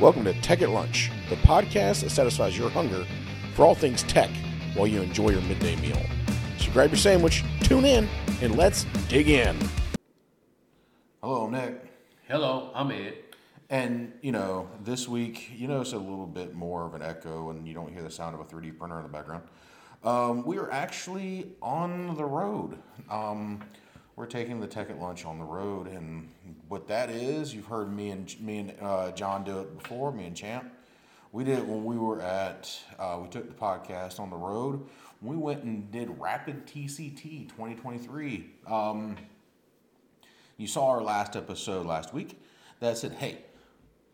Welcome to Tech at Lunch, the podcast that satisfies your hunger for all things tech while you enjoy your midday meal. So grab your sandwich, tune in, and let's dig in. Hello, I'm Nick. Hello, I'm Ed. And, you know, this week, you notice a little bit more of an echo and you don't hear the sound of a 3D printer in the background. Um, we are actually on the road. Um, we're taking the Tech at Lunch on the road, and what that is, you've heard me and me and uh, John do it before. Me and Champ, we did it when we were at. Uh, we took the podcast on the road. We went and did Rapid TCT 2023. Um, you saw our last episode last week that said, "Hey,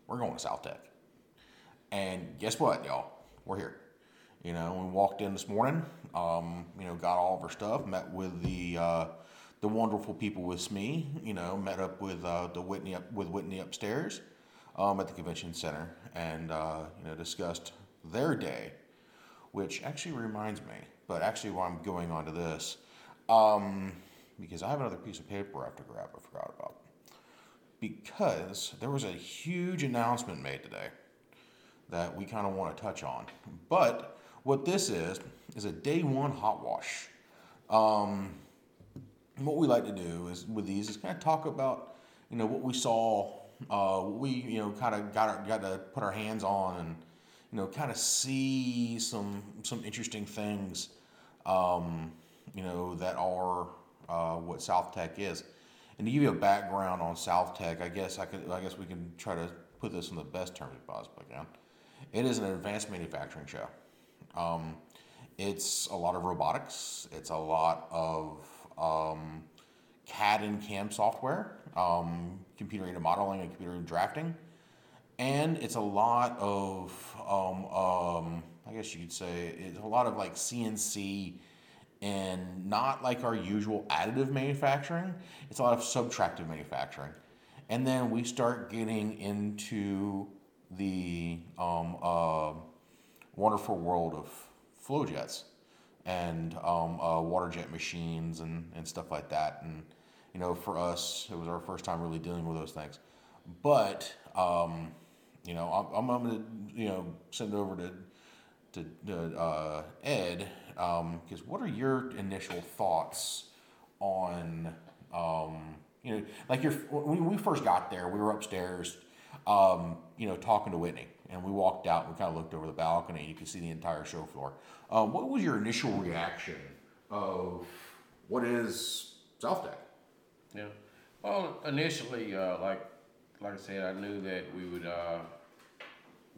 we're going to SOUTHTEC," and guess what, y'all? We're here. You know, we walked in this morning. Um, you know, got all of our stuff. Met with the uh, the wonderful people with me. You know, met up with uh, the Whitney up with Whitney upstairs um, at the convention center, and uh, you know discussed their day, which actually reminds me. But actually, while I'm going on to this, um, because I have another piece of paper I have to grab. I forgot about because there was a huge announcement made today that we kind of want to touch on. But what this is is a day one hot wash. Um, what we like to do is with these is kind of talk about you know what we saw, uh, we you know kind of got our, got to put our hands on, and you know kind of see some some interesting things, um, you know that are uh, what SOUTHTEC is. And to give you a background on SOUTHTEC, I guess I could I guess we can try to put this in the best terms possible. can. It is an advanced manufacturing show. Um, it's a lot of robotics. It's a lot of um, CAD and CAM software, um, computer aided modeling and computer aided drafting, and it's a lot of um, um, I guess you could say it's a lot of like CNC and not like our usual additive manufacturing. It's a lot of subtractive manufacturing, and then we start getting into the um, uh, wonderful world of flow jets and um, uh, water jet machines and, and stuff like that. And, you know, for us, it was our first time really dealing with those things. But, um, you know, I'm, I'm going to, you know, send it over to, to, uh, Ed, because um, what are your initial thoughts on, um, you know, like your, when we first got there, we were upstairs, um, you know, talking to Whitney and we walked out and we kind of looked over the balcony. You could see the entire show floor. Um, what was your initial reaction of what is SOUTHTEC? Yeah. Well, initially, uh, like like I said, I knew that we would uh,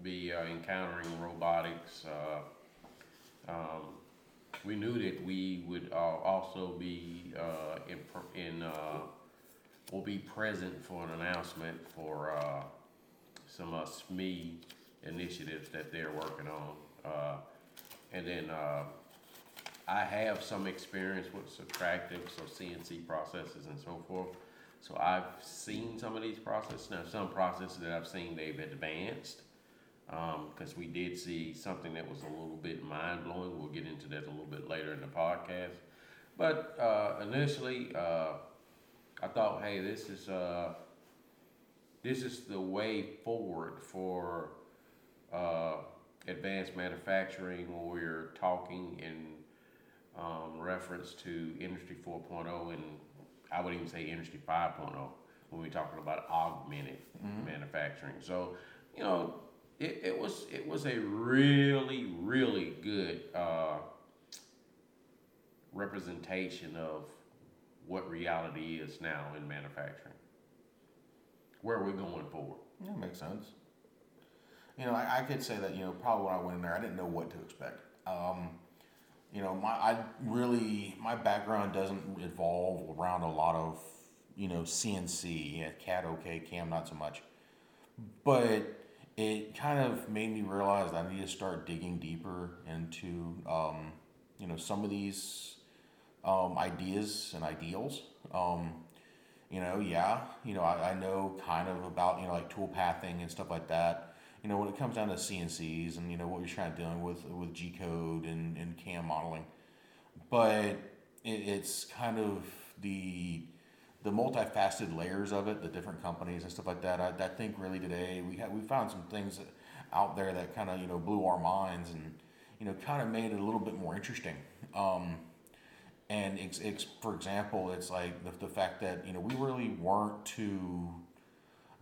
be uh, encountering robotics. Uh, um, we knew that we would uh, also be uh, in, in will be present for an announcement for some uh, SME initiatives that they're working on. Uh, and then uh, I have some experience with subtractive, so CNC processes and so forth. So I've seen some of these processes. Now, some processes that I've seen, they've advanced because um, we did see something that was a little bit mind blowing. We'll get into that a little bit later in the podcast. But uh, initially, uh, I thought, hey, this is uh, this is the way forward for uh, advanced manufacturing, when we're talking in um, reference to Industry 4.0 and I would even say Industry 5.0 when we're talking about augmented mm-hmm. manufacturing. So, you know, it, it was it was a really really good uh, representation of what reality is now in manufacturing. Where are we're going forward. That makes sense you know, I, I, could say that, you know, probably when I went in there, I didn't know what to expect. Um, you know, my I really my background doesn't evolve around a lot of you know CNC, yeah, CAD, okay, CAM, not so much, but it kind of made me realize I need to start digging deeper into um, you know some of these um, ideas and ideals. Um, you know, yeah, you know, I, I know kind of about you know like tool pathing and stuff like that you know, when it comes down to CNCs and, you know, what you're trying to deal with, with G code and, and CAM modeling. But it, it's kind of the, the multifaceted layers of it, the different companies and stuff like that. I, I think really today we have we found some things out there that kind of you know blew our minds and you know kind of made it a little bit more interesting. Um, and it's, it's, for example, it's like the, the fact that you know we really weren't too,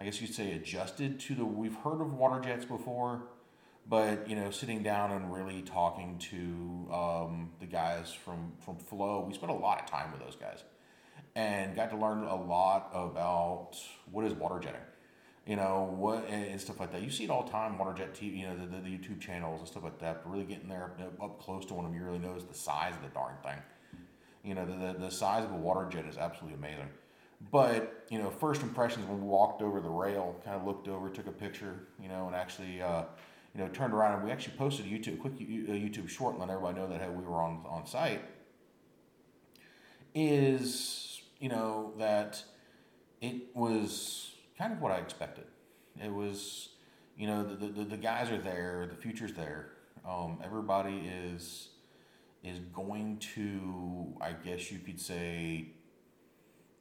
I guess you'd say, adjusted to the. We've heard of water jets before, but you know, sitting down and really talking to um, the guys from from Flow, we spent a lot of time with those guys, and got to learn a lot about what is water jetting, you know, what and stuff like that. You see it all the time, water jet TV, you know, the, the, the YouTube channels and stuff like that. But really getting there up close to one of them, you really notice the size of the darn thing. You know, the, the, the size of a water jet is absolutely amazing. But, you know, first impressions when we walked over the rail, kind of looked over, took a picture, you know, and actually, uh, you know, turned around and we actually posted a YouTube, quick YouTube short and let everybody know that we were on, on site. Is, you know, that it was kind of what I expected. It was, you know, the, the, the guys are there, the future's there. Um, everybody is is going to, I guess you could say,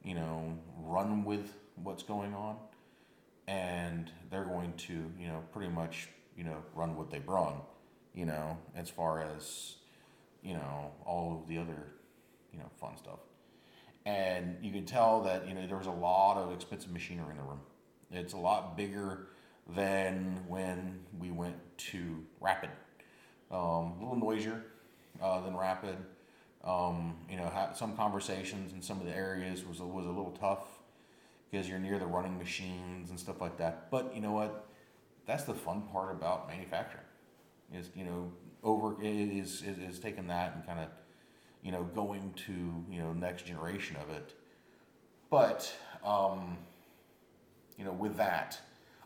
you know, run with what's going on, and they're going to, you know, pretty much, you know, run what they brung, you know, as far as, you know, all of the other, you know, fun stuff. And you can tell that, you know, there was a lot of expensive machinery in the room. It's a lot bigger than when we went to Rapid. Um, a little noisier, uh, than Rapid. Um, you know, some conversations in some of the areas was was a little tough because you're near the running machines and stuff like that. But you know what? That's the fun part about manufacturing. Is you know over is is, is taking that and kind of you know going to you know next generation of it. But um, you know with that,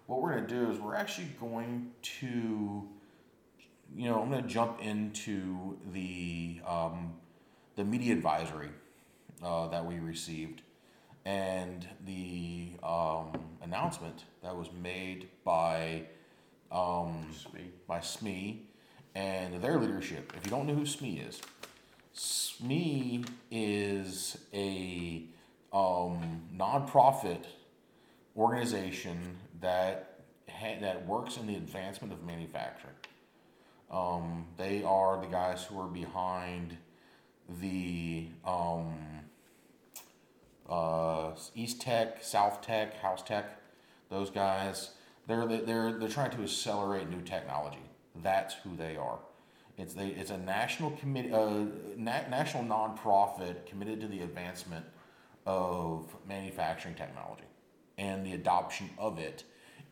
what we're going to do is we're actually going to you know, I'm going to jump into the um, the media advisory uh, that we received and the um, announcement that was made by um, SME. by SME and their leadership. If you don't know who SME is, SME is a um, nonprofit organization that ha- that works in the advancement of manufacturing. Um, they are the guys who are behind the um, uh, East Tech, SOUTHTEC, House Tech. Those guys, they're they're they're trying to accelerate new technology. That's who they are. It's they, it's a national committee, uh, na- national nonprofit committed to the advancement of manufacturing technology and the adoption of it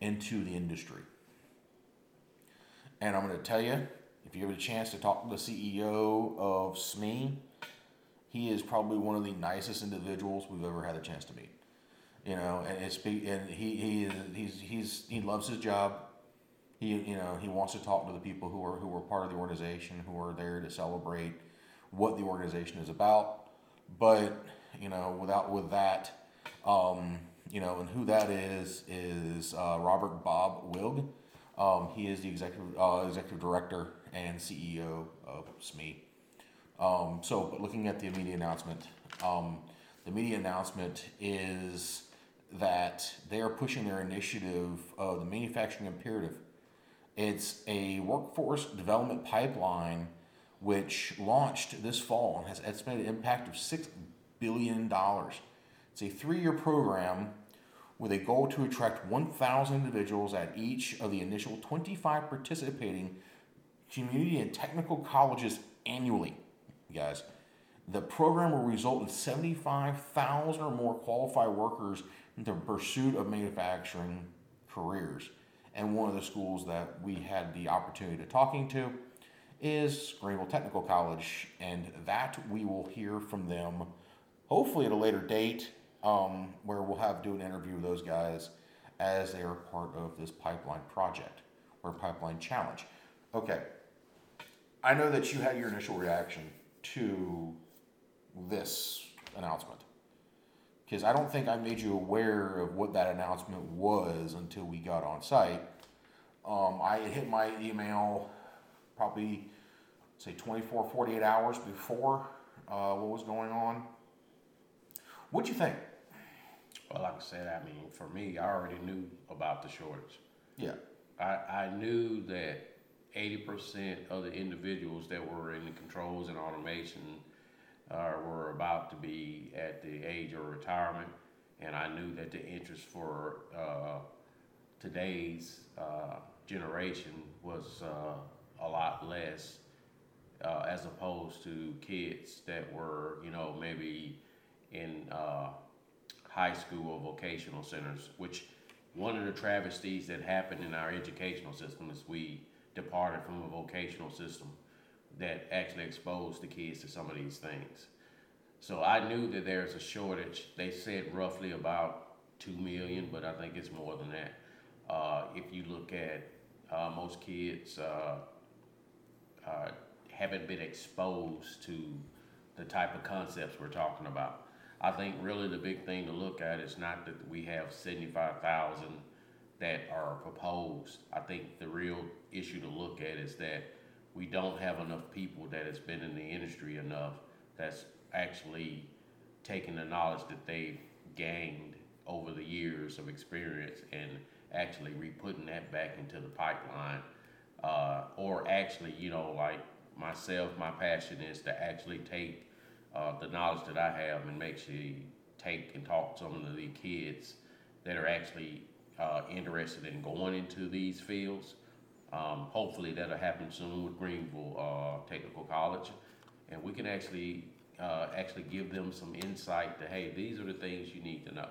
into the industry. And I'm going to tell you, if you have a chance to talk to the CEO of SME, he is probably one of the nicest individuals we've ever had a chance to meet. You know, and it's and he he he's he's he loves his job. He you know he wants to talk to the people who are who are part of the organization who are there to celebrate what the organization is about. But you know, without with that, um, you know, and who that is is uh, Robert Bob Willig. Um, he is the executive uh, executive director and CEO of SME. Um, so, but looking at the media announcement, um, the media announcement is that they are pushing their initiative of the manufacturing imperative. It's a workforce development pipeline which launched this fall and has estimated impact of $6 billion. It's a three year program with a goal to attract 1,000 individuals at each of the initial 25 participating community and technical colleges annually, guys. The program will result in 75,000 or more qualified workers in the pursuit of manufacturing careers. And one of the schools that we had the opportunity to talking to is Greenville Technical College, and that we will hear from them hopefully at a later date um, where we'll have do an interview with those guys as they are part of this pipeline project or pipeline challenge. Okay, I know that you had your initial reaction to this announcement because I don't think I made you aware of what that announcement was until we got on site. Um, I hit my email probably say 24, 48 hours before uh, what was going on. What'd you think? Well, like I said, I mean, for me, I already knew about the shortage. Yeah. I, I knew that eighty percent of the individuals that were in the controls and automation uh, were about to be at the age of retirement, and I knew that the interest for uh, today's uh, generation was uh, a lot less uh, as opposed to kids that were, you know, maybe in uh, high school or vocational centers, which one of the travesties that happened in our educational system is we departed from a vocational system that actually exposed the kids to some of these things. So I knew that there's a shortage. They said roughly about two million, but I think it's more than that. Uh, if you look at uh, most kids uh, uh, haven't been exposed to the type of concepts we're talking about. I think really the big thing to look at is not that we have seventy-five thousand that are proposed. I think the real issue to look at is that we don't have enough people that has been in the industry enough that's actually taking the knowledge that they've gained over the years of experience and actually re-putting that back into the pipeline. Uh, or actually, you know, like myself, my passion is to actually take uh, the knowledge that I have and make sure take and talk to some of the kids that are actually uh, interested in going into these fields. Um, hopefully that'll happen soon with Greenville uh, Technical College, and we can actually uh, actually give them some insight to hey, these are the things you need to know.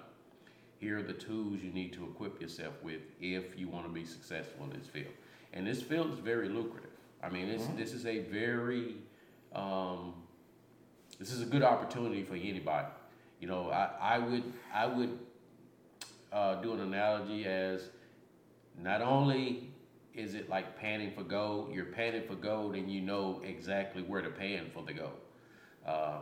Here are the tools you need to equip yourself with if you want to be successful in this field. And this field is very lucrative. I mean, this this is a very um, this is a good opportunity for anybody. You know, I, I would I would uh, do an analogy as not only is it like panning for gold, you're panning for gold and you know exactly where to pan for the gold. Uh,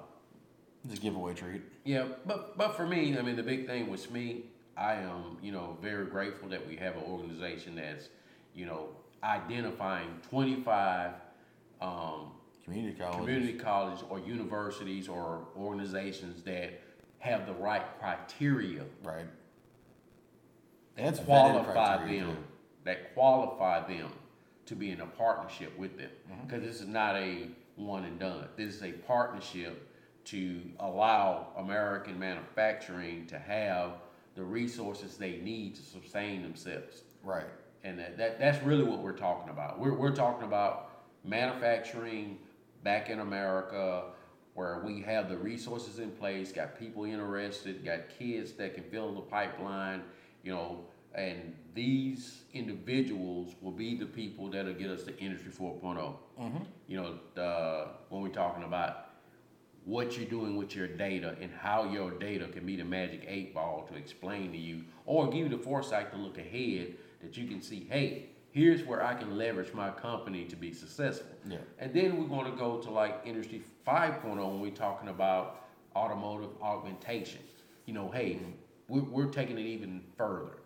It's a giveaway treat. yeah, but but for me, I mean, the big thing with me, I am you know very grateful that we have an organization that's you know identifying 25 um, Community college. community colleges or universities or organizations that have the right criteria Right. Vetted qualify them too. that qualify them to be in a partnership with them Mm-hmm. because this is not a one and done this is a partnership to allow american manufacturing to have the resources they need to sustain themselves Right. and that, that that's really what we're talking about we're, we're talking about manufacturing back in america where we have the resources in place got people interested got kids that can fill the pipeline you know and these individuals will be the people that'll get us to industry 4.0 mm-hmm. you know the, when we're talking about what you're doing with your data and how your data can be the magic eight ball to explain to you or give you the foresight to look ahead that you can see, hey, here's where I can leverage my company to be successful. Yeah. And then we're going to go to like industry 5.0 when we're talking about automotive augmentation. You know, hey, mm-hmm. we're, we're taking it even further.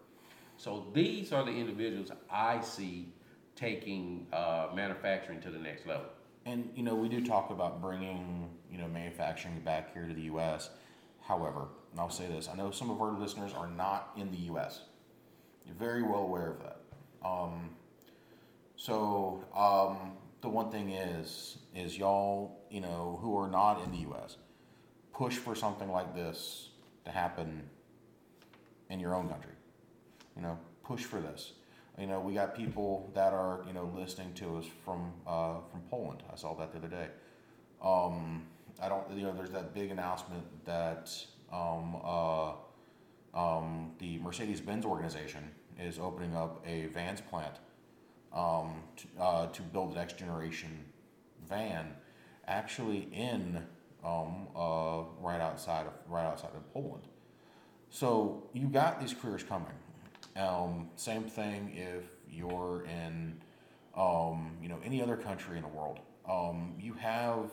So these are the individuals I see taking uh, manufacturing to the next level. And you know, we do talk about bringing you know manufacturing back here to the U.S. However, and I'll say this: I know some of our listeners are not in the U.S. You're very well aware of that. Um, so um, the one thing is, is y'all, you know, who are not in the U.S. push for something like this to happen in your own country. You know, push for this. You know, we got people that are you know listening to us from uh, from Poland. I saw that the other day. Um, I don't, you know, there's that big announcement that um, uh, um, the Mercedes Benz organization is opening up a vans plant um, to, uh, to build the next generation van, actually in um, uh, right outside of right outside of Poland. So you got these careers coming. Um, same thing if you're in, um, you know, any other country in the world. Um, you have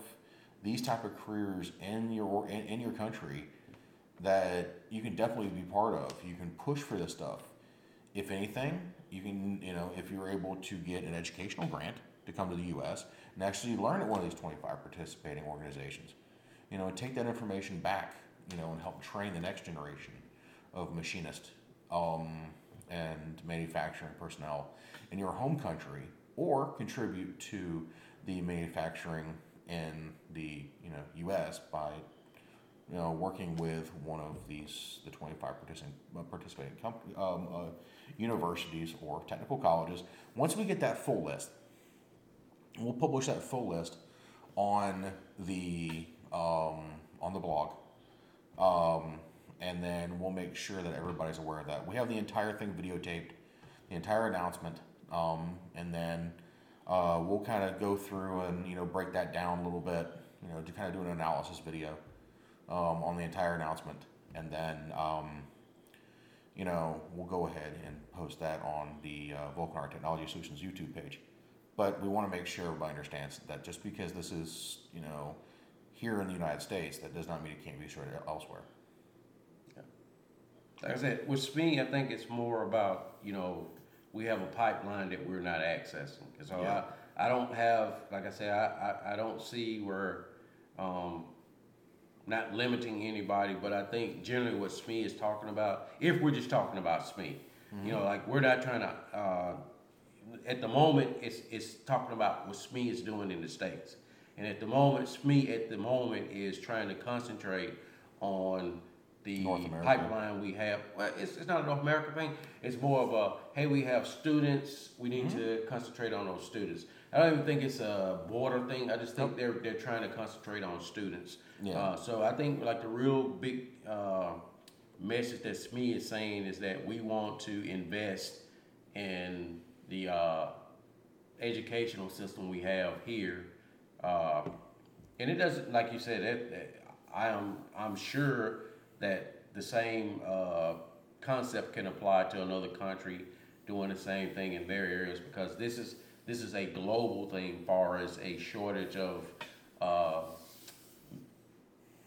these type of careers in your in, in your country that you can definitely be part of. You can push for this stuff. If anything, you can, you know, if you're able to get an educational grant to come to the U.S. and actually learn at one of these 25 participating organizations, you know, and take that information back, you know, and help train the next generation. of machinists um, and manufacturing personnel in your home country, or contribute to the manufacturing in the you know U.S. by you know working with one of these the 25 participating participating company, um, uh, universities or technical colleges. Once we get that full list, we'll publish that full list on the um, on the blog, um, and then we'll make sure that everybody's aware of that. We have the entire thing videotaped, the entire announcement, um, and then uh, we'll kind of go through and you know break that down a little bit, you know, to kind of do an analysis video um, on the entire announcement, and then um, you know we'll go ahead and post that on the uh, Vulcanara Technology Solutions YouTube page. But we want to make sure everybody understands that just because this is you know here in the United States, that does not mean it can't be shared elsewhere. Like I said, with me, I think it's more about, you know, we have a pipeline that we're not accessing. So Yeah. I, I don't have, like I said, I, I, I don't see where, um, not limiting anybody, but I think generally what SME is talking about, if we're just talking about SME, you know, like we're not trying to, uh, at the moment, it's, it's talking about what SME is doing in the States. And at the moment, SME at the moment is trying to concentrate on the pipeline we have. Well, it's, it's not a North America thing. It's more of a, hey, we have students, we need to concentrate on those students. I don't even think it's a border thing. I just think they're, they're trying to concentrate on students. Yeah. Uh, so I think like the real big, uh, message that SME is saying is that we want to invest in the, uh, educational system we have here. Uh, and it doesn't, like you said, that, that I am, I'm sure that the same uh, concept can apply to another country doing the same thing in their areas because this is this is a global thing, far as a shortage of uh,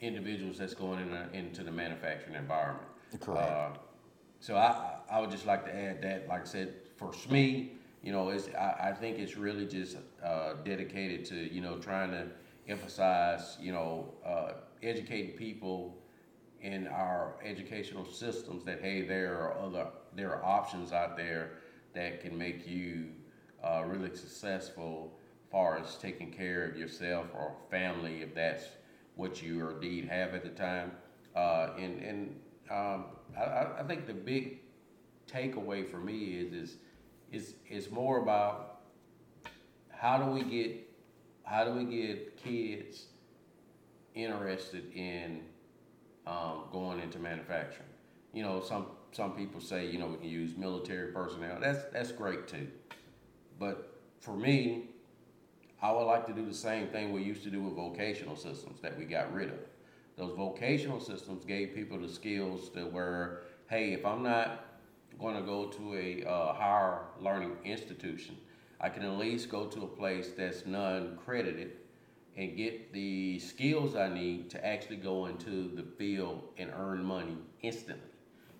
individuals that's going in a, into the manufacturing environment. Correct. Uh, so I, I would just like to add that, like I said, for SME, you know, it's, I, I think it's really just uh, dedicated to, you know, trying to emphasize, you know, uh, educating people in our educational systems that, hey, there are other, there are options out there that can make you uh, really successful far as taking care of yourself or family if that's what you indeed have at the time. Uh, and and um, I- I, think the big takeaway for me is is is is more about how do we get how do we get kids interested in um, going into manufacturing? You know, some some people say you know we can use military personnel. That's that's great too, but for me, I would like to do the same thing we used to do with vocational systems that we got rid of. Those vocational systems gave people the skills that were, hey, if I'm not going to go to a uh, higher learning institution, I can at least go to a place that's non-credited and get the skills I need to actually go into the field and earn money instantly.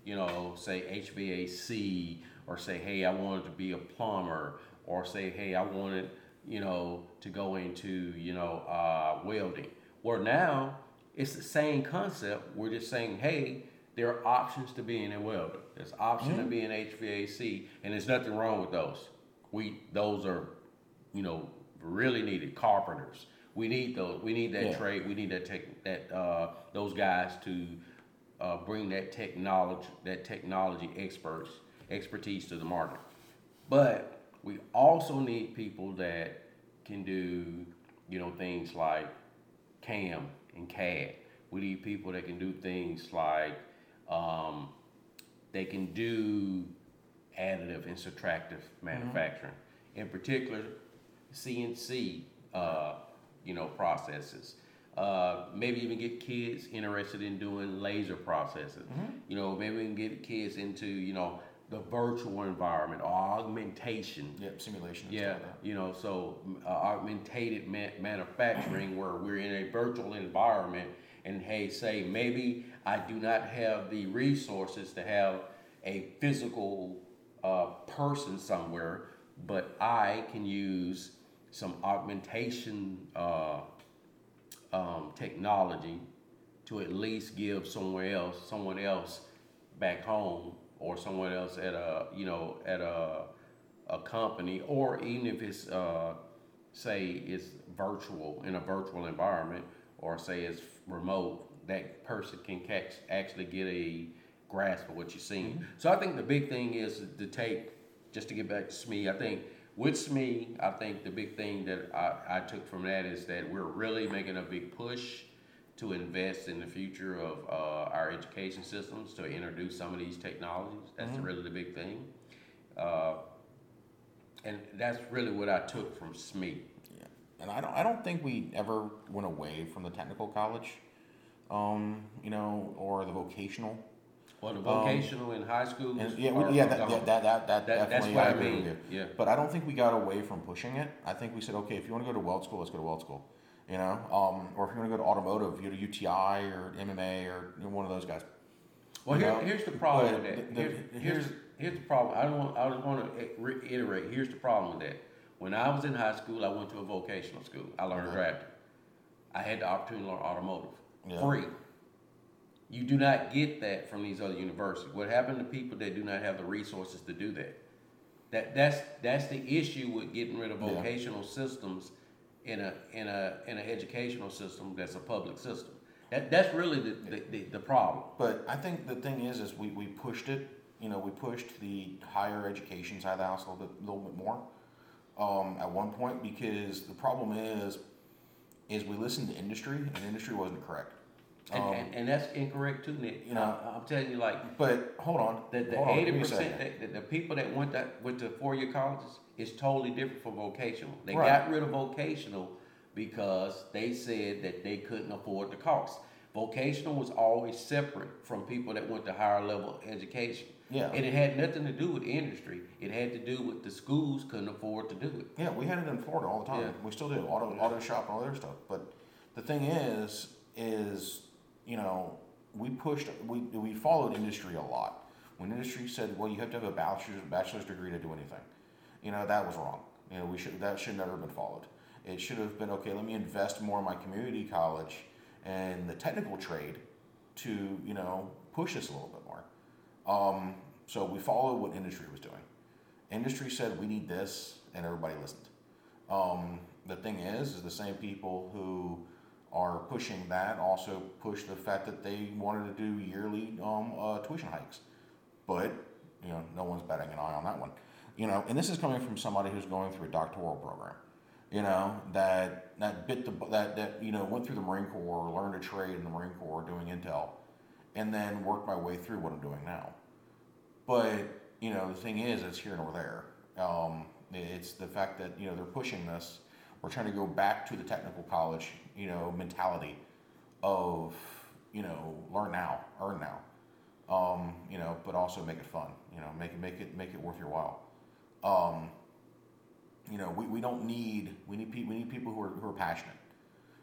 You know, say HVAC, or say, hey, I wanted to be a plumber, or say, hey, I wanted, you know, to go into, you know, uh, welding. Where now it's the same concept. We're just saying, hey, there are options to being a welder. There's option to being HVAC, and there's nothing wrong with those. We those are, you know, really needed. Carpenters. We need those. We need that Yeah. trade. We need that tech, that uh, those guys to uh, bring that technology that technology experts expertise to the market. But we also need people that can do, you know, things like CAM and CAD. We need people that can do things like um, they can do additive and subtractive manufacturing. In particular, CNC, uh, you know, processes. Uh, maybe even get kids interested in doing laser processes. You know, maybe we can get kids into, you know, the virtual environment or augmentation. Yep, simulation. Yeah, you know, so uh, augmentated ma- manufacturing where we're in a virtual environment and hey, say maybe I do not have the resources to have a physical uh, person somewhere, but I can use some augmentation uh, um, technology to at least give somewhere else, someone else back home or someone else at a you know at a a company or even if it's uh, say it's virtual in a virtual environment or say it's remote that person can catch actually get a grasp of what you're seeing Mm-hmm. so i think the big thing is to take just to get back to SME, I think with SME, I think the big thing that I, I took from that is that we're really making a big push to invest in the future of uh, our education systems to introduce some of these technologies. That's really the big thing. Uh, and that's really what I took from SME. Yeah. And I don't, I don't think we ever went away from the technical college, um, you know, or the vocational. Well, the vocational in high school. Yeah, we, yeah, that, that, that, that, that That- that's what I I mean, yeah. But I don't think we got away from pushing it. I think we said, okay, if you want to go to weld school, let's go to weld school. You know, um, or if you want to go to automotive, you go to UTI or MMA or you know, one of those guys. Well, here, here's the problem but with that. the- Here's, the- here's, here's the problem. I don't want, I just want to reiterate, here's the problem with that. When I was in high school, I went to a vocational school. I learned Okay. drafting. I had the opportunity to learn automotive, Yeah. free. You do not get that from these other universities. What happened to people that do not have the resources to do that? That, that's, that's the issue with getting rid of Yeah. vocational systems in a, in a, in an educational system that's a public system. That, that's really the, the, the, the problem. But I think the thing is, is we, we pushed it. You know, we pushed the higher education side of the house a little bit, little bit more um, at one point because the problem is, is we listened to industry and industry wasn't correct. And, Um, and, and that's incorrect too, Nick. you know- I, am telling you, like But hold on, the, the hold on, give eighty me a percent second. that, that the people that went that went to four year colleges is totally different from vocational. They Right. got rid of vocational because they said that they couldn't afford the cost. Vocational was always separate from people that went to higher level education. Yeah. And it had nothing to do with industry. It had to do with the schools couldn't afford to do it. Yeah, we had it in Florida all the time. Yeah. We still do auto auto shop and all other stuff. But the thing is, is you know, we pushed, we we followed industry a lot. When industry said, well, you have to have a bachelor's bachelor's degree to do anything, you know, that was wrong. You know, we should that should never have been followed. It should have been okay. Let me invest more in my community college and the technical trade to you know push us a little bit more. Um, so we followed what industry was doing. Industry said we need this, and everybody listened. Um, the thing is, is the same people who are pushing that also push the fact that they wanted to do yearly um, uh, tuition hikes, but you know no one's batting an eye on that one. You know, and this is coming from somebody who's going through a doctoral program. You know that that bit the that that you know went through the Marine Corps, learned a trade in the Marine Corps doing intel, and then worked my way through what I'm doing now. But you know, the thing is, it's here nor there. Um, it's the fact that you know they're pushing this. We're trying to go back to the technical college, you know, mentality of you know learn now, earn now. Um, you know, but also make it fun. You know, make it make it make it worth your while. Um, you know, we, we don't need we need people we need people who are who are passionate,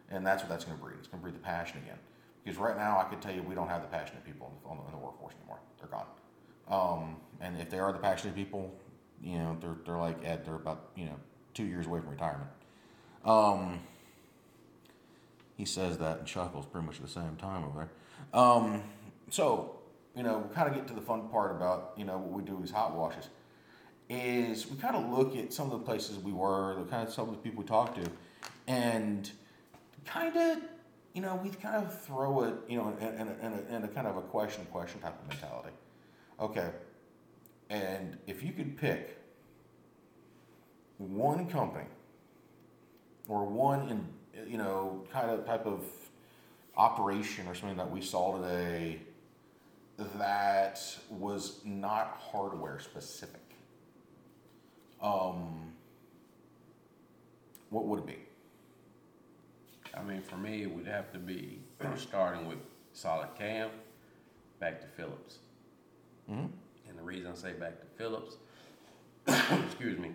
and that's what that's going to breed. It's going to breed the passion again. Because right now, I could tell you, we don't have the passionate people in the, in the workforce anymore. They're gone. Um, and if they are the passionate people, you know, they're, they're like Ed, they're about, you know, two years away from retirement. Um, he says that and chuckles pretty much at the same time over there. Um, so, you know, we kind of get to the fun part about, you know, what we do with these hot washes is we kind of look at some of the places we were, the kind of some of the people we talked to, and kind of, you know, we kind of throw it, you know, in, in, a, in, a, in a kind of a question question type of mentality. Okay, and if you could pick one company or one, in, you know, kind of type of operation or something that we saw today that was not hardware specific, um, what would it be? I mean, for me, it would have to be starting with SolidCAM, back to Phillips. Mm-hmm. And the reason I say back to Phillips, excuse me,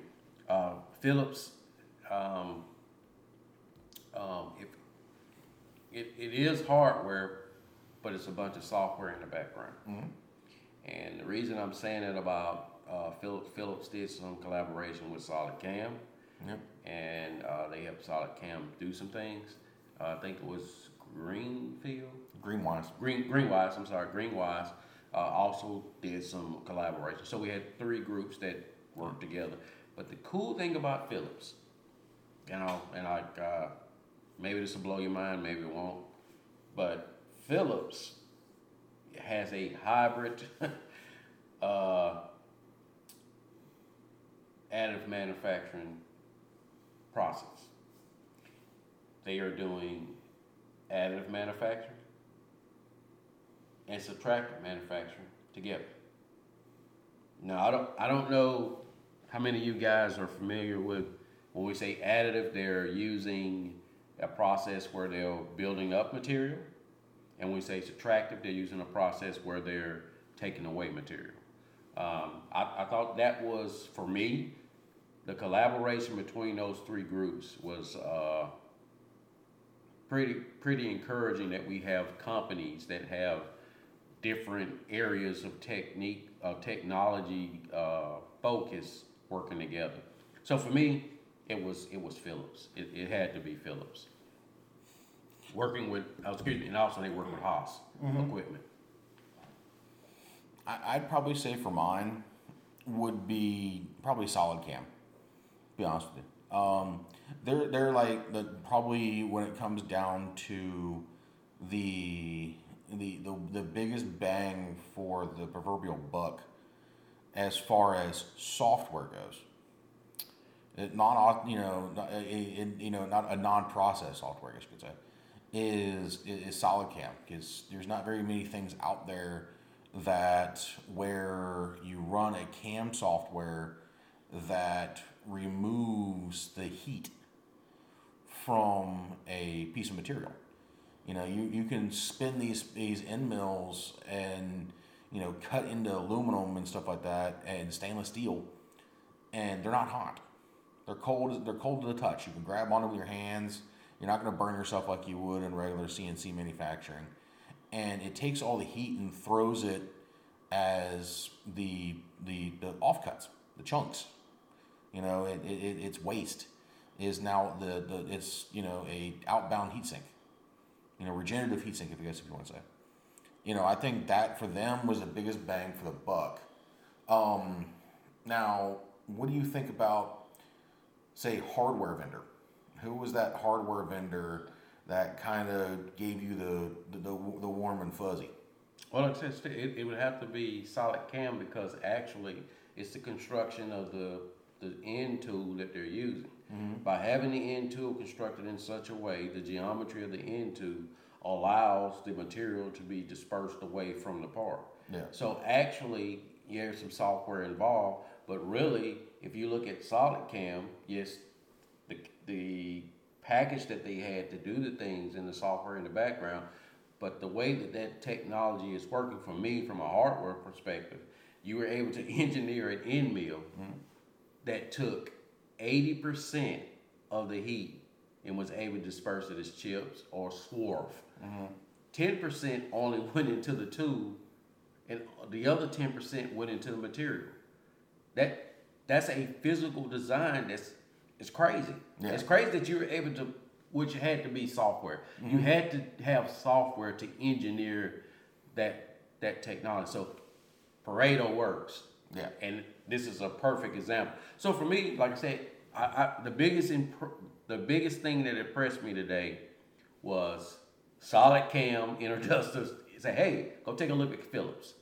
uh, Phillips, um, um, if it, it is hardware, but it's a bunch of software in the background. Mhm. And the reason I'm saying it about uh, Phillips did some collaboration with SolidCAM, Yep. and uh, they helped Solid Cam do some things. Uh, I think it was Greenfield. Greenwise. Green Greenwise, I'm sorry, Greenwise. uh, also did some collaboration. So we had three groups that worked together. But the cool thing about Phillips, you know, and like uh, maybe this will blow your mind, maybe it won't, but Phillips has a hybrid uh, additive manufacturing process. They are doing additive manufacturing and subtractive manufacturing together. Now I don't I don't know how many of you guys are familiar with when we say additive, they're using a process where they're building up material, and when we say subtractive, they're using a process where they're taking away material. Um, I, I thought that was for me, the collaboration between those three groups was uh, pretty pretty encouraging. That we have companies that have different areas of technique, of technology uh, focus working together. So for me, it was it was Phillips. It, it had to be Phillips. Working with, oh, excuse me, and also they work with Haas equipment. I, I'd probably say for mine would be probably SolidCAM. Be honest with you. Um, they're they're like the probably when it comes down to the the the, the biggest bang for the proverbial buck as far as software goes. Non you know a- you know not a non-process software I guess you could say is is SolidCAM because there's not very many things out there that where you run a cam software that removes the heat from a piece of material. You know, you, you can spin these these end mills and you know cut into aluminum and stuff like that and stainless steel, and they're not hot. They're cold. They're cold to the touch. You can grab onto with your hands. You're not going to burn yourself like you would in regular CNC manufacturing, and it takes all the heat and throws it as the the the offcuts, the chunks. You know, it, it, it- its waste is now the, the it's you know a outbound heat sink. You know, regenerative heat sink, if you guys if you want to say. You know, I think that for them was the biggest bang for the buck. Um, now, what do you think about, say, hardware vendor? Who was that hardware vendor that kind of gave you the, the the warm and fuzzy? Well, it, it, it would have to be solid cam because actually it's the construction of the the end tool that they're using. Mm-hmm. By having the end tool constructed in such a way, the geometry of the end tool allows the material to be dispersed away from the part. Yeah. So actually, yeah, there's some software involved, but really, if you look at SolidCAM, yes, the the package that they had to do the things in the software in the background, but the way that that technology is working for me from a hardware perspective, you were able to engineer an end mill that took 80% of the heat and was able to disperse it as chips or swarf. 10% only went into the tube, and the other 10% went into the material. That that's a physical design that's it's crazy. Yeah. It's crazy that you were able to, which had to be software. You mm-hmm. had to have software to engineer that that technology. So Pareto works. Yeah. And this is a perfect example. So for me, like I said, I, I the biggest imp- the biggest thing that impressed me today was SolidCAM introduced Say, hey, go take a look at Phillips.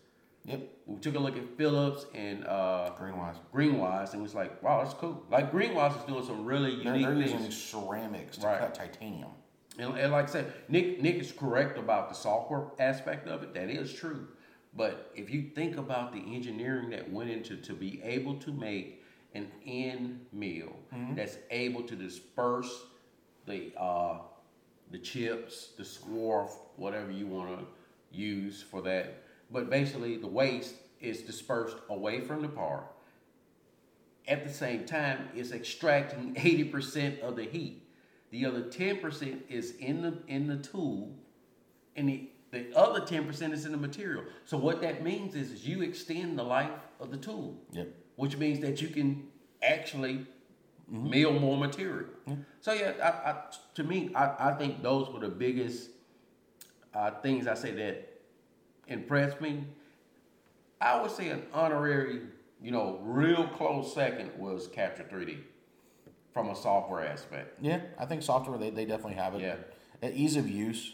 Yep. We took a look at Phillips and uh, Greenwise. Greenwise, and was like, wow, that's cool. Like Greenwise is doing some really They're, unique they're things. using ceramics to Right. cut titanium. And, and like I said, Nick Nick is correct about the software aspect of it. That is true. But if you think about the engineering that went into to be able to make an end mill that's able to disperse the uh, the chips, the swarf, whatever you want to use for that. But basically, the waste is dispersed away from the part. At the same time, it's extracting 80% of the heat. The other 10% is in the in the tool, and the, the other 10% is in the material. So what that means is, is you extend the life of the tool, Yep. which means that you can actually mill more material. So yeah, I, I, to me, I, I think those were the biggest uh, things I say that impressed me. I would say an honorary, you know, real close second was Capture 3D from a software aspect. Yeah, I think software they, they definitely have it. Yeah. Ease of use,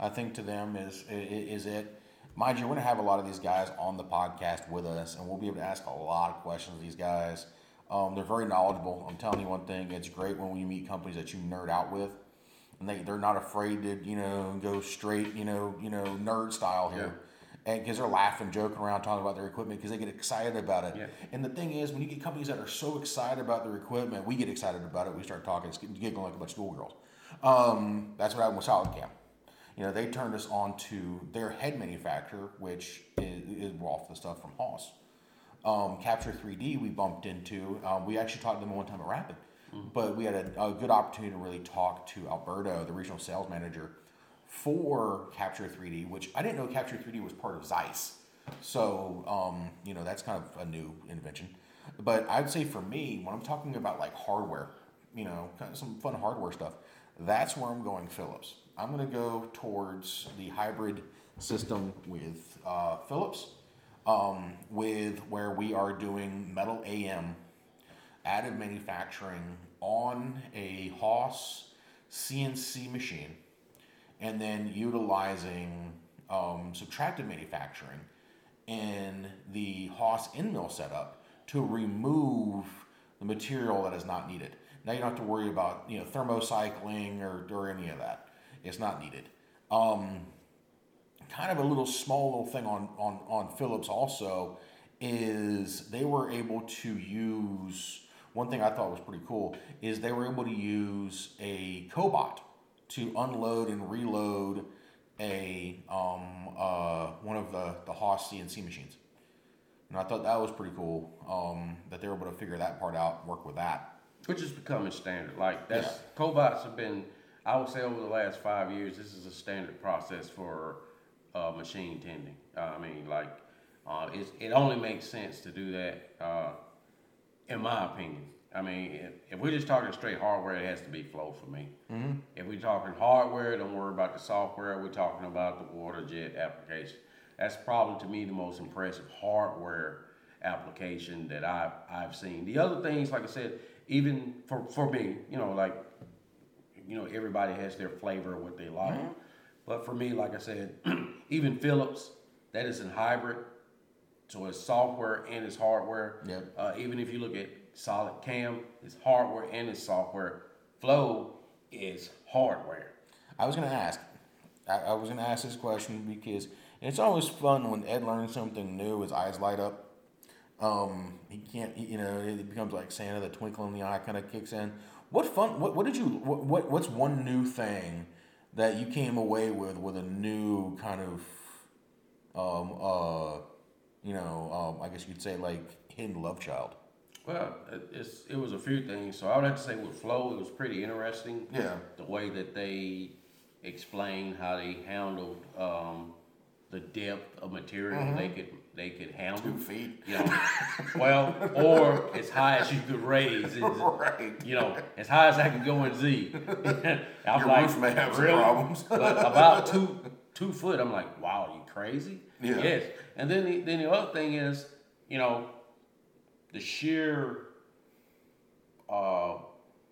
I think to them is is it. Mind you, we're gonna have a lot of these guys on the podcast with us, and we'll be able to ask a lot of questions of these guys. Um, they're very knowledgeable. I'm telling you one thing: it's great when we meet companies that you nerd out with, and they they're not afraid to you know go straight you know you know nerd style here. And because they're laughing, joking around, talking about their equipment, because they get excited about it. Yeah. And the thing is, when you get companies that are so excited about their equipment, we get excited about it. We start talking, giggling like a bunch of schoolgirls. Um, that's what happened with SolidCAM. You know, they turned us on to their head manufacturer, which is, is off the stuff from Haas. Um, Capture 3D, we bumped into. Um, we actually talked to them one time at Rapid, but we had a, a good opportunity to really talk to Alberto, the regional sales manager for Capture 3D, which I didn't know Capture 3D was part of Zeiss. So, um, you know, that's kind of a new invention. But I'd say for me, when I'm talking about like hardware, you know, kind of some fun hardware stuff, that's where I'm going Phillips. I'm going to go towards the hybrid system with uh, Phillips, um, with where we are doing metal AM additive manufacturing on a Haas CNC machine and then utilizing um, subtractive manufacturing in the Haas in mill setup to remove the material that is not needed. Now you don't have to worry about you know thermocycling or, or any of that. It's not needed. Um, kind of a little small little thing on on on Phillips also is they were able to use one thing I thought was pretty cool is they were able to use a cobot to unload and reload a um, uh, one of the the Haas CNC machines, and I thought that was pretty cool um, that they were able to figure that part out, work with that. Which is becoming standard. Like that's Yeah. cobots have been. I would say over the last five years, this is a standard process for uh, machine tending. Uh, I mean, like uh, it's, it only makes sense to do that, uh, in my opinion. I mean, if, if we're just talking straight hardware, it has to be flow for me. Mm-hmm. If we're talking hardware, don't worry about the software. We're talking about the water jet application. That's probably to me the most impressive hardware application that I've I've seen. The other things, like I said, even for for me, you know, like you know, everybody has their flavor of what they like. But for me, like I said, even Phillips, that is in hybrid, so it's software and it's hardware. Yep. Uh, even if you look at SolidCAM, it's hardware and it's software. Flow is hardware. I was going to ask. I, I was going to ask this question because it's always fun when Ed learns something new. His eyes light up. Um, he can't, you know, it becomes like Santa. The twinkle in the eye kind of kicks in. What fun? What, what did you? What, what What's one new thing that you came away with with a new kind of, um, uh, you know, um, I guess you could say like hidden love child. Well, it- it's, it was a few things. So I would have to say with Flow, it was pretty interesting. Yeah. The way that they explained how they handled um, the depth of material they could they could handle. Two feet. You know, well, or as high as you could raise. Right. You know, as high as I could go in Z. I'm Your like, roof may have really? problems. but about two two foot, I'm like, wow, you crazy? Yeah. Yes. And then the, then the other thing is, you know, the sheer uh,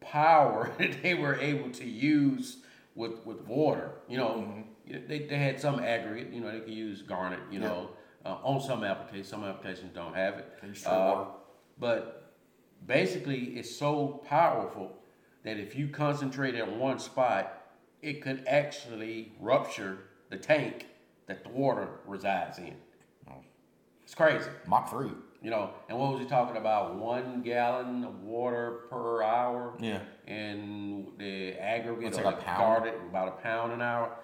power that they were able to use with with water. You know, Mm-hmm. they, they had some aggregate. You know, they could use garnet. You Yeah. know, uh, on some applications, some applications don't have it. They use straight Uh, but basically, it's so powerful that if you concentrate at one spot, it could actually rupture the tank that the water resides in. It's crazy. Mach three. You know, and what was he talking about? One gallon of water per hour. Yeah. And the aggregate It's like a pound. about a pound an hour.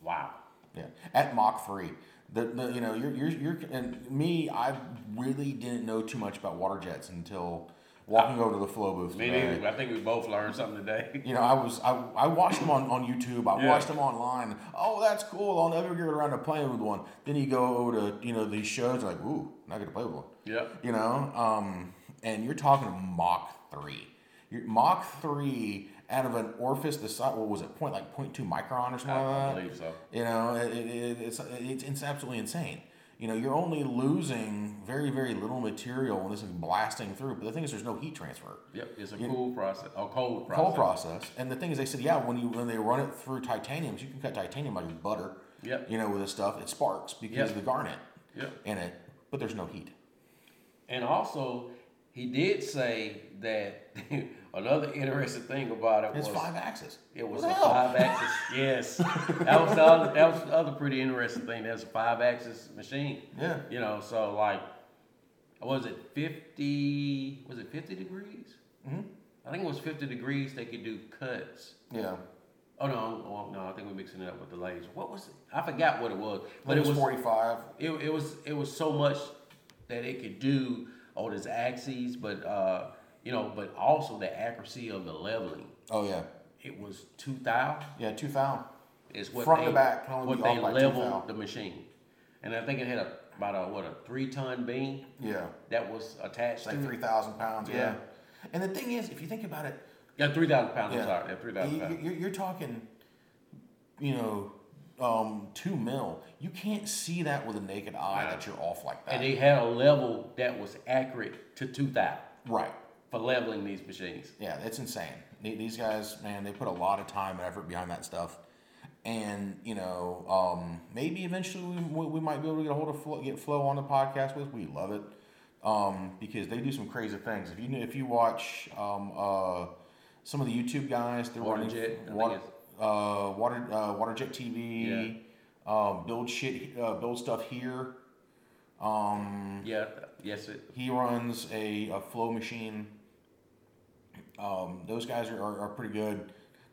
Wow. Yeah, at Mach three, the, the you know you're you're you're and me, I really didn't know too much about water jets until walking over to the flow booth. Me today. neither. I think we both learned something today. You know, I was I, I watched them on, on YouTube. I Yeah. watched them online. Oh, that's cool. I'll never get around to playing with one. Then you go over to you know these shows like, ooh, not gonna play with one. Yeah. You know, um, and you're talking Mach three. You're, Mach three out of an orifice the size. What was it? Point like point two micron or something like that. believe so. You know, it, it, it, it's, it's it's absolutely insane. You know, you're only losing very, very little material when this is blasting through. But the thing is, there's no heat transfer. Yep, it's a You- cool process, a cold process. Cold process. And the thing is, they said, yeah, when you when they run it through titaniums, you can cut titanium like butter. Yep. You know, with this stuff, it sparks because Yep. of the garnet Yep. in it, but there's no heat. And also, he did say that another interesting thing about it It's was five axis. it was What a hell? five axis. Yes, that was the other, that was the other pretty interesting thing. That's a five axis machine. Yeah. You know, so like, was it fifty? Was it fifty degrees? hmm I think it was fifty degrees. They could do cuts. Yeah. Oh no, oh, no! I think we're mixing it up with the laser. What was it? I forgot what it was, But it it was was 45. it, it was it was so much that it could do on its axes, but uh, you know, but also the accuracy of the leveling. Oh, yeah. It was two thou Yeah, two thou. is what Front they to back can what they off by two thou. leveled the machine, and I think it had a about a what a three ton beam Yeah. that was attached like to 3,000 pounds. Yeah. Yeah. And the thing is, if you think about it, Yeah, three thousand pounds. Yeah. I'm sorry, yeah, three thousand pounds. you're, you're talking, you know, um, two mil. You can't see that with a naked eye Right. that you're off like that. And they had a level that was accurate to two thou right. For leveling these machines. Yeah, it's insane. These guys, man, they put a lot of time and effort behind that stuff. And you know, um, maybe eventually we, we might be able to get a hold of Flow, get Flow on the podcast with. We love it um, because they do some crazy things. If you if you watch um, uh, some of the YouTube guys, they're running Waterjet, I think water, uh, water uh, Waterjet TV, um, build shit, uh, build stuff here. Um, Yeah, yes, it, he runs a, a flow machine. Um, those guys are, are, are pretty good.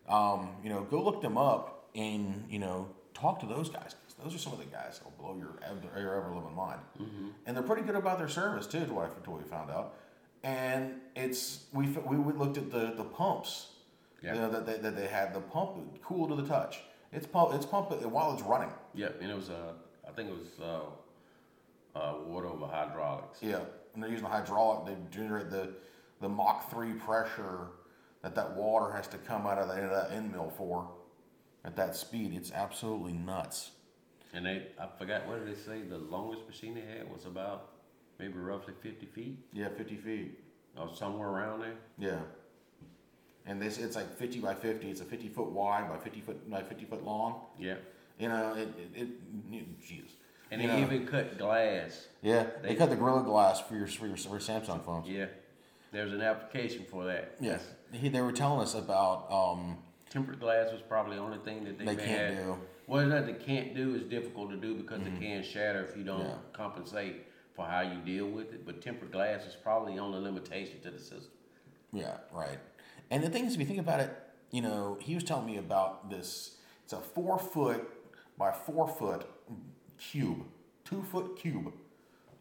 Um, you know, go look them up and you know talk to those guys. Those are some of the guys that'll blow your ever, your ever living mind, and they're pretty good about their service too. To what I- we found out, and it's we we, we looked at the the pumps. Yeah. You know, that, they, that they had the pump cool to the touch. It's pump. It's pump while it's running. Yep, and it was uh, I think it was uh, uh, water over hydraulics. Yeah, and they're using the hydraulic. They generate the the Mach three pressure that that water has to come out of the, that end mill for at that speed. It's absolutely nuts. And they, I forgot what did they say? The longest machine they had was about maybe roughly fifty feet Yeah, fifty feet. or somewhere around there. Yeah, and this it's like fifty by fifty. It's a fifty foot wide by fifty foot by fifty foot long. Yeah, You know, it it, it Jesus. and You they know, even cut glass. yeah, they, they- cut the Gorilla Glass for your for your for Samsung phones. Yeah, there's an application for that. Yes, he, they were telling us about um, Tempered glass was probably the only thing that they, they can't have. do. What that they can't do is difficult to do because it can shatter if you don't Yeah. compensate for how you deal with it. But tempered glass is probably the only limitation to the system. Yeah, right. And the thing is, if you think about it, you know, he was telling me about this. It's a four foot by four foot cube, two foot cube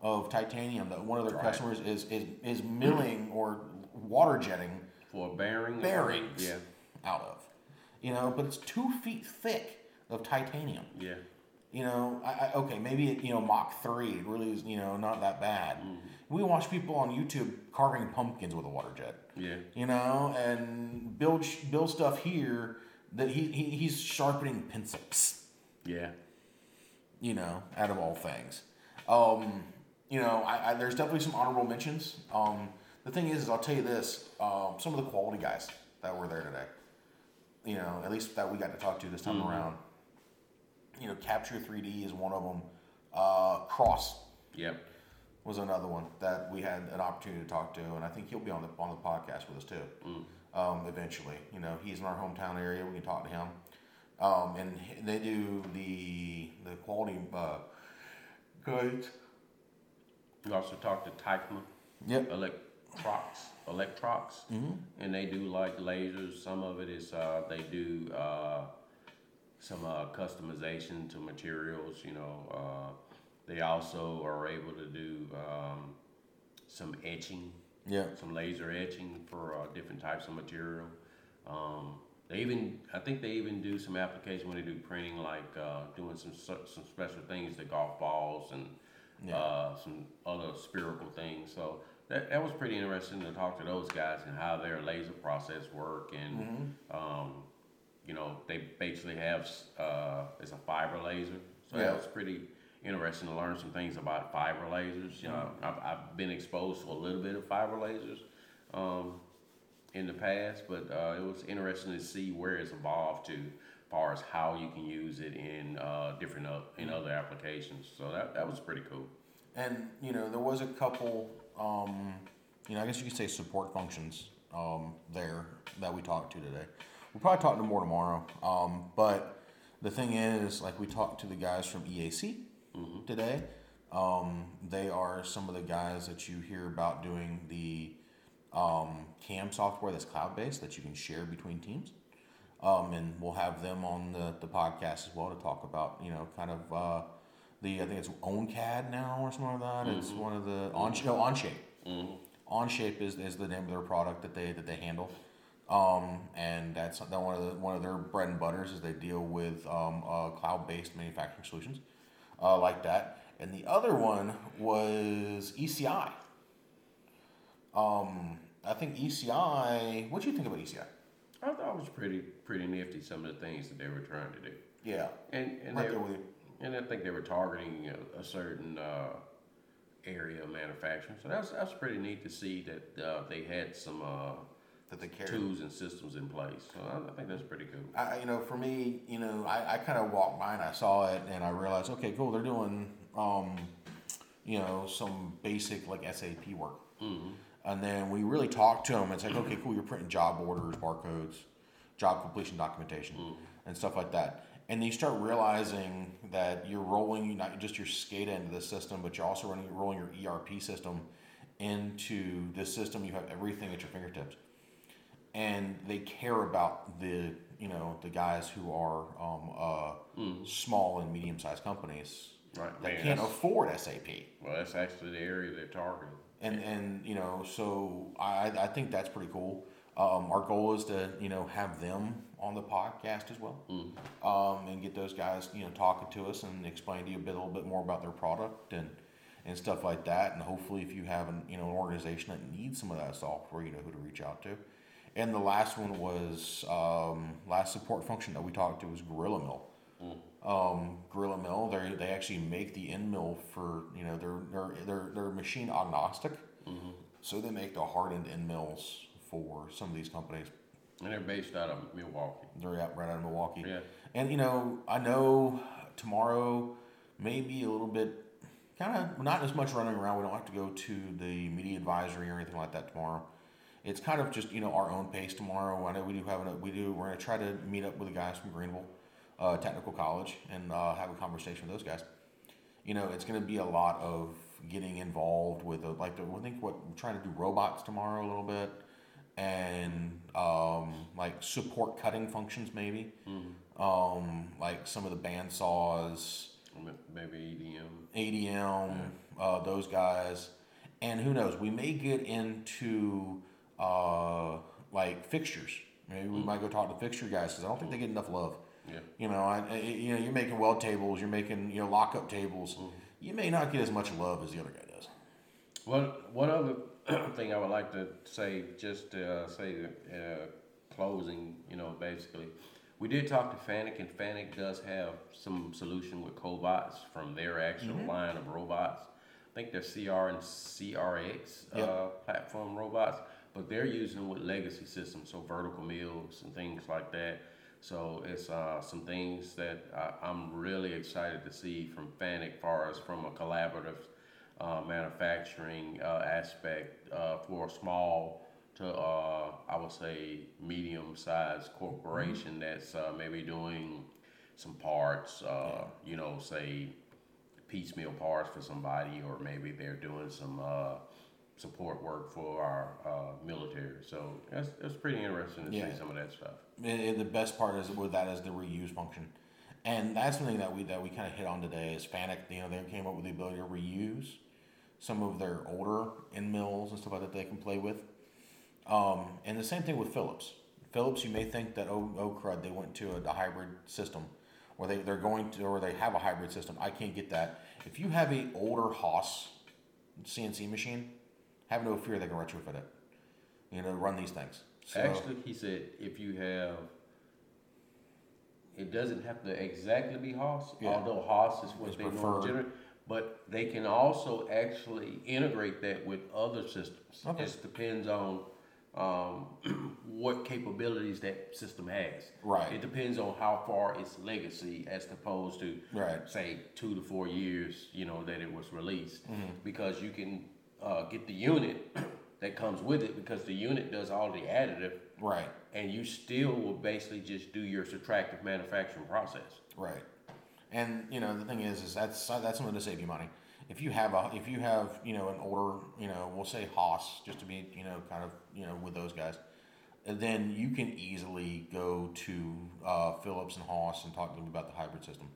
of titanium that one of their Right. customers is, is is milling or water jetting For bearing. bearings Yeah, out of. You know, but it's two feet thick of titanium. yeah. You know, I, I, okay, maybe it, you know Mach three it really is you know not that bad. We watch people on YouTube carving pumpkins with a water jet Yeah, you know, and build build stuff here that he, he he's sharpening pencils, yeah, you know, out of all things. Um, you know, I, I, there's definitely some honorable mentions. Um, the thing is, is I'll tell you this: um, some of the quality guys that were there today, you know, at least that we got to talk to this time around. You know, Capture 3D is one of them. Uh, Cross yep. was another one that we had an opportunity to talk to, and I think he'll be on the on the podcast with us too. Um, eventually, you know, he's in our hometown area. We can talk to him, um, and they do the the quality uh, goods. We also talked to Tykma Yep. Electrox, Electrox, and they do like lasers. Some of it is uh, they do uh, some uh, customization to materials. You know, uh, they also are able to do um, some etching, Yeah. some laser etching for uh, different types of material. Um, they even, I think they even do some application when they do printing, like uh, doing some some special things to golf balls and Yeah. uh, some other spherical things. So that, that was pretty interesting to talk to those guys and how their laser process work. And um, you know, they basically have uh, it's a fiber laser, so Yeah. that was pretty interesting to learn some things about fiber lasers. You know, I've, I've been exposed to a little bit of fiber lasers um, in the past, but uh, it was interesting to see where it's evolved to, far as how you can use it in uh, different uh, in other applications. So that that was pretty cool. And you know, there was a couple, um, you know, I guess you could say support functions um, there that we talked to today. We'll probably talk to more tomorrow. Um, but the thing is, like we talked to the guys from EAC today. Um, they are some of the guys that you hear about doing the um, CAM software that's cloud based that you can share between teams. Um, and we'll have them on the, the podcast as well to talk about, you know, kind of uh, the, I think it's OwnCAD now or something like that. It's one of the, on, no, OnShape. OnShape is, is the name of their product that they, that they handle. Um, and that's that one of the, one of their bread and butters is they deal with um, uh, cloud-based manufacturing solutions uh, like that. And the other one was ECI. Um, I think ECI. What do you think about ECI? I thought it was pretty pretty nifty some of the things that they were trying to do, Yeah, and and right they, you. and I think they were targeting a, a certain uh, area of manufacturing. So that's that's pretty neat to see that uh, they had some uh, That they carry. tools and systems in place. So I, I think that's pretty cool. I, you know, for me, you know, I, I kind of walked by and I saw it and I realized, okay, cool, they're doing, um, you know, some basic like SAP work. And then we really talked to them. It's like, okay, cool, you're printing job orders, barcodes, job completion documentation, and stuff like that. And then you start realizing that you're rolling not just your SCADA into the system, but you're also running, rolling your ERP system into this system. You have everything at your fingertips and they care about the you know the guys who are um, uh, small and medium sized companies Right, that man, can't afford SAP. Well, that's actually the area they're targeting. And and you know so I I think that's pretty cool. Um, our goal is to you know have them on the podcast as well, um, and get those guys you know talking to us and explain to you a bit a little bit more about their product and and stuff like that. And hopefully, if you have an you know an organization that needs some of that software, you know who to reach out to. And the last one was um, last support function that we talked to was Gorilla Mill. Um, Gorilla Mill, they they actually make the end mill for you know they're they're they're, they're machine agnostic, so they make the hardened end mills for some of these companies. And they're based out of Milwaukee. They're out right out of Milwaukee. Yeah. And you know, I know tomorrow may be a little bit kind of not as much running around. We don't have to go to the media advisory or anything like that tomorrow. It's kind of just you know our own pace tomorrow. I know we do have a, we do we're gonna try to meet up with the guys from Greenville uh, Technical College and uh, have a conversation with those guys. You know, it's gonna be a lot of getting involved with the, like the, I think what we're trying to do robots tomorrow a little bit and um, like support cutting functions maybe. Um, like some of the band saws Maybe ADM. ADM uh, those guys. And who knows we may get into uh, like fixtures. Maybe we might go talk to fixture guys because I don't think they get enough love Yeah. you know I, I- you know you're making weld tables you're making you know lockup tables you may not get as much love as the other guy does Well, one other thing I would like to say, just to uh, say, uh, closing, you know, basically, we did talk to Fanuc, and Fanuc does have some solution with cobots from their actual line of robots. I think they're CR and CRX uh, platform robots, but they're using with legacy systems, so vertical mills and things like that. So it's uh, some things that I, I'm really excited to see from Fanuc, far as from a collaborative uh, manufacturing uh, aspect uh, for a small to uh, I would say medium-sized corporation that's uh, maybe doing some parts, uh, you know, say piecemeal parts for somebody, or maybe they're doing some uh, support work for our uh, military. So that's, that's pretty interesting to Yeah. see some of that stuff. And, and the best part is with that is the reuse function, and that's something that we that we kind of hit on today. Is Fanuc, you know, they came up with the ability to reuse some of their older end mills and stuff like that they can play with. Um, and the same thing with Phillips. Phillips, you may think that oh, oh crud, they went to a, a hybrid system, or they they're going to, or they have a hybrid system. I can't get that. If you have a older Haas CNC machine, have no fear they can retrofit it. You know, run these things. So, Actually, he said if you have it doesn't have to exactly be Haas, Yeah. although Haas is what It's they preferred. normally generate. But they can also actually integrate that with other systems. Okay. Just depends on um, what capabilities that system has. Right. It depends on how far its legacy, as opposed to Right. say two to four years, you know, that it was released. Mm-hmm. Because you can uh, get the unit that comes with it, because the unit does all the additive, Right. and you still will basically just do your subtractive manufacturing process. Right. And you know the thing is, is that's that's something to save you money. If you have a if you have you know an older you know we'll say Haas just to be you know kind of you know with those guys, then you can easily go to uh, Phillips and Haas and talk to them about the hybrid system,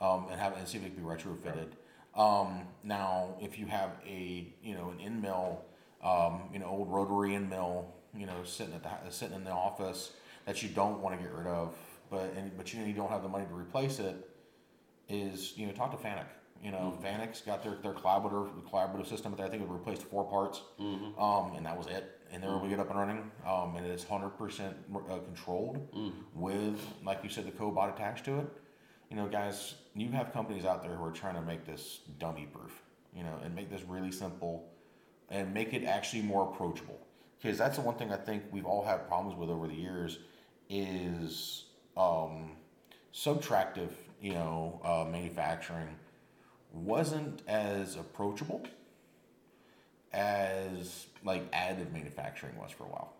um, and have and see if it can be retrofitted. Um, now, if you have a you know an in mill, um, you know old rotary in mill, you know sitting at the sitting in the office that you don't want to get rid of, but and but you, know you don't have the money to replace it, is you know talk to Fanuc. You know, Fanuc's got their their collaborative collaborative system. That I think it replaced four parts, um, and that was it. And they're able to get up and running, um, and it's hundred percent uh, controlled with, like you said, the cobot attached to it. You know, guys, you have companies out there who are trying to make this dummy proof. You know, and make this really simple, and make it actually more approachable. Because that's the one thing I think we've all had problems with over the years is um, subtractive, you know, uh, manufacturing wasn't as approachable as like additive manufacturing was for a while.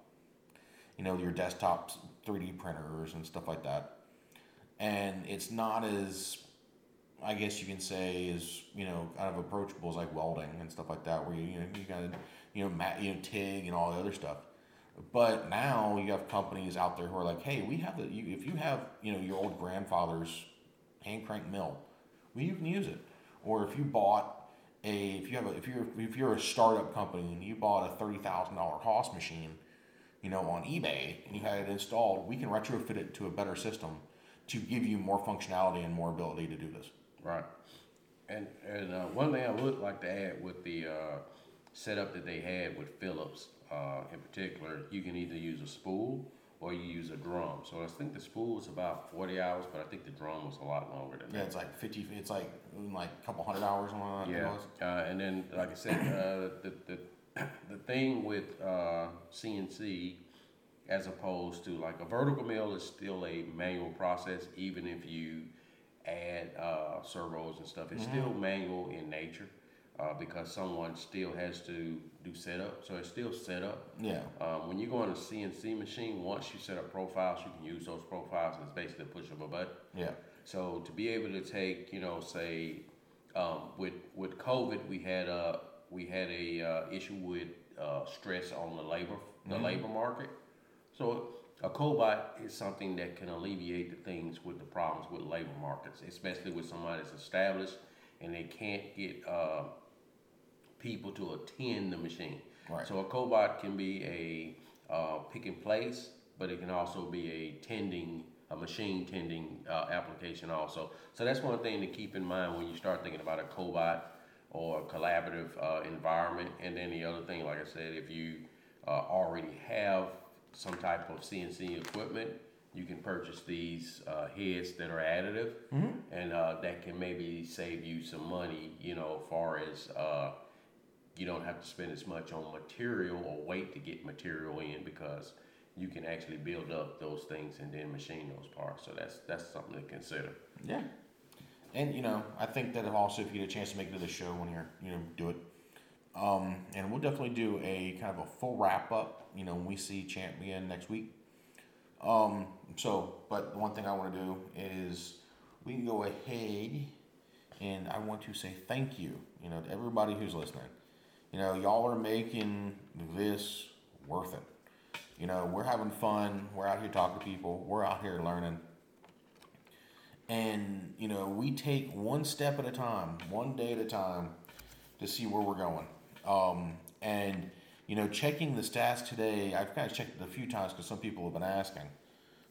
You know, your desktop 3D printers and stuff like that. And it's not as, I guess you can say, is you know kind of approachable as like welding and stuff like that, where you you know you got you know mat, you know TIG and all the other stuff. But now you have companies out there who are like, hey, we have the you, if you have you know your old grandfather's hand crank mill, well you can use it. Or if you bought a if you have a if you're if you're a startup company and you bought a thirty thousand dollar Haas machine, you know on eBay and you had it installed, we can retrofit it to a better system to give you more functionality and more ability to do this. Right. And and uh, one thing I would like to add with the uh, setup that they had with Phillips, uh, in particular, you can either use a spool or you use a drum. So I think the spool was about forty hours, but I think the drum was a lot longer than Yeah, that. it's like fifty. It's like like a couple hundred hours on that. Yeah, uh, and then like I said, uh, the the the thing with uh, CNC, as opposed to like a vertical mill, is still a manual process. Even if you add uh, servos and stuff, it's still manual in nature uh, because someone still has to do setup. So it's still setup. Yeah. Um, when you go on a CNC machine, once you set up profiles, you can use those profiles, and it's basically a push of a button. Yeah. So to be able to take, you know, say, um, with with COVID, we had a we had a uh, issue with uh, stress on the labor the labor market. So a cobot is something that can alleviate the things with the problems with labor markets, especially with somebody that's established and they can't get uh, people to attend the machine. Right. So a cobot can be a uh, pick and place, but it can also be a tending, a machine tending uh, application also. So that's one thing to keep in mind when you start thinking about a cobot or a collaborative uh, environment. And then the other thing, like I said, if you uh, already have some type of CNC equipment, you can purchase these uh, heads that are additive, and uh, that can maybe save you some money. You know, far as uh, you don't have to spend as much on material or wait to get material in because you can actually build up those things and then machine those parts. So that's that's something to consider. Yeah. And you know, I think that also if you get a chance to make it to the show when you're, you know, do it. Um, and we'll definitely do a kind of a full wrap up, you know, when we see Champion next week. Um, so, but the one thing I want to do is we can go ahead and I want to say thank you, you know, to everybody who's listening. You know, y'all are making this worth it. You know, we're having fun. We're out here talking to people. We're out here learning and you know we take one step at a time one day at a time to see where we're going um, and you know checking the stats today i've kind of checked it a few times because some people have been asking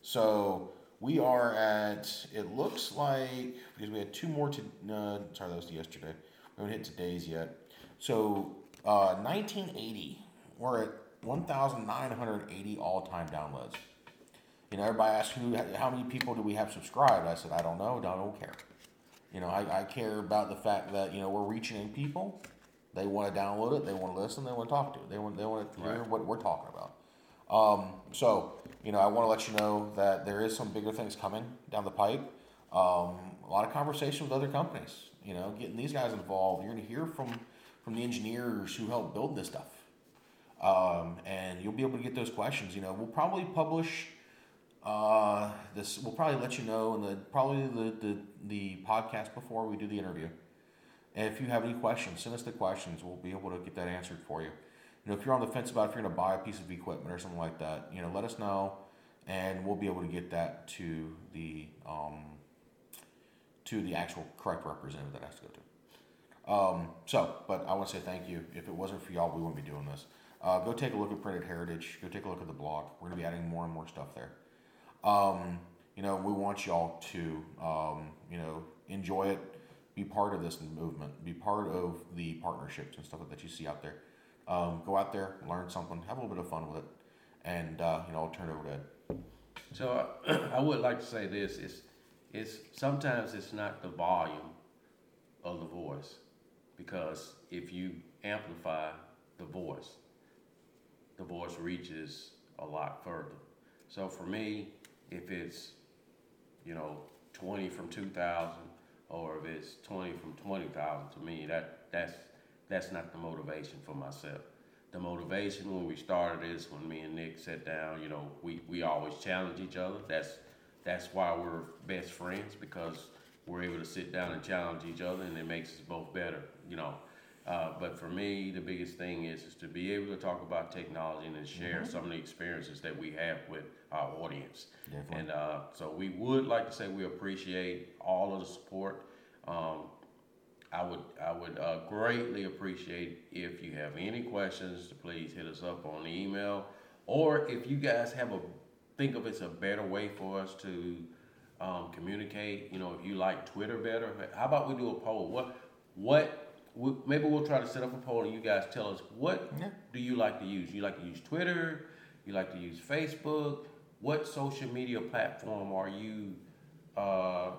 so we are at it looks like because we had two more to uh, sorry that was yesterday we haven't hit today's yet so uh, 1980 we're at 1980 all-time downloads You know, everybody asks who, how many people do we have subscribed? I said, I don't know. I don't care. You know, I, I care about the fact that you know we're reaching people. They want to download it. They want to listen. They want to talk to it. They want they want to hear Right. what we're talking about. Um, so you know, I want to let you know that there is some bigger things coming down the pipe. Um, a lot of conversation with other companies. You know, getting these guys involved. You're going to hear from from the engineers who helped build this stuff, um, and you'll be able to get those questions. You know, we'll probably publish uh, this. We'll probably let you know in the probably the, the the podcast before we do the interview. And if you have any questions, send us the questions. We'll be able to get that answered for you. You know, if you're on the fence about if you're going to buy a piece of equipment or something like that, you know, let us know, and we'll be able to get that to the um, to the actual correct representative that has to go to. Um, so, but I want to say thank you. If it wasn't for y'all, we wouldn't be doing this. Uh, go take a look at Printed Heritage. Go take a look at the blog. We're going to be adding more and more stuff there. Um, you know, we want y'all to, um, you know, enjoy it, be part of this movement, be part of the partnerships and stuff that you see out there. Um, go out there, learn something, have a little bit of fun with it, and uh, you know, I'll turn it over to Ed. So uh, I would like to say this: it's it's sometimes it's not the volume of the voice, because if you amplify the voice, the voice reaches a lot further. So for me, if it's you know twenty from two thousand, or if it's twenty from twenty thousand, to me that that's that's not the motivation for myself. The motivation when we started this, when me and Nick sat down, you know, we, we always challenge each other. That's that's why we're best friends because we're able to sit down and challenge each other, and it makes us both better. You know, uh, but for me, the biggest thing is is to be able to talk about technology and to share some of the experiences that we have with our audience. Definitely. And uh, so we would like to say we appreciate all of the support. Um, I would I would uh, greatly appreciate if you have any questions to please hit us up on the email, or if you guys have a think of it's a better way for us to um, communicate. You know, if you like Twitter better, how about we do a poll? What what we, maybe we'll try to set up a poll and you guys tell us what Yeah. do you like to use? You like to use Twitter? You like to use Facebook? What social media platform are you? Uh,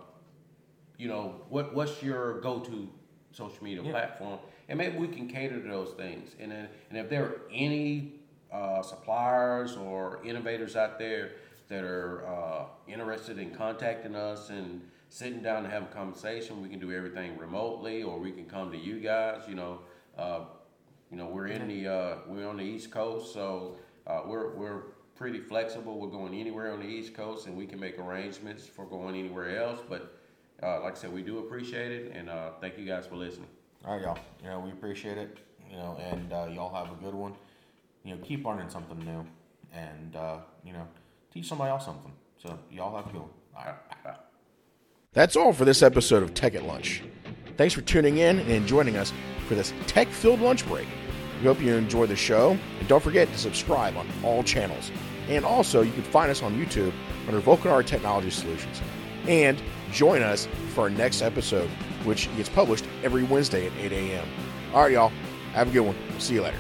you know, what what's your go-to social media Yeah. platform? And maybe we can cater to those things. And then, and if there are any uh, suppliers or innovators out there that are uh, interested in contacting us and sitting down and have a conversation, we can do everything remotely, or we can come to you guys. You know, uh, you know, we're in the uh, we're on the East Coast, so uh, we're we're pretty flexible. We're going anywhere on the East Coast, and we can make arrangements for going anywhere else. But uh, like I said, we do appreciate it, and uh, thank you guys for listening. All right, y'all. You know, we appreciate it. You know, and uh, y'all have a good one. You know, keep learning something new, and uh, you know, teach somebody else something. So y'all have a good one. All right. Bye. That's all for this episode of Tech at Lunch. Thanks for tuning in and joining us for this tech filled lunch break. We hope you enjoy the show, and don't forget to subscribe on all channels. And also, you can find us on YouTube under Vulcanara Technology Solutions. And join us for our next episode, which gets published every Wednesday at 8 a.m. All right, y'all. Have a good one. See you later.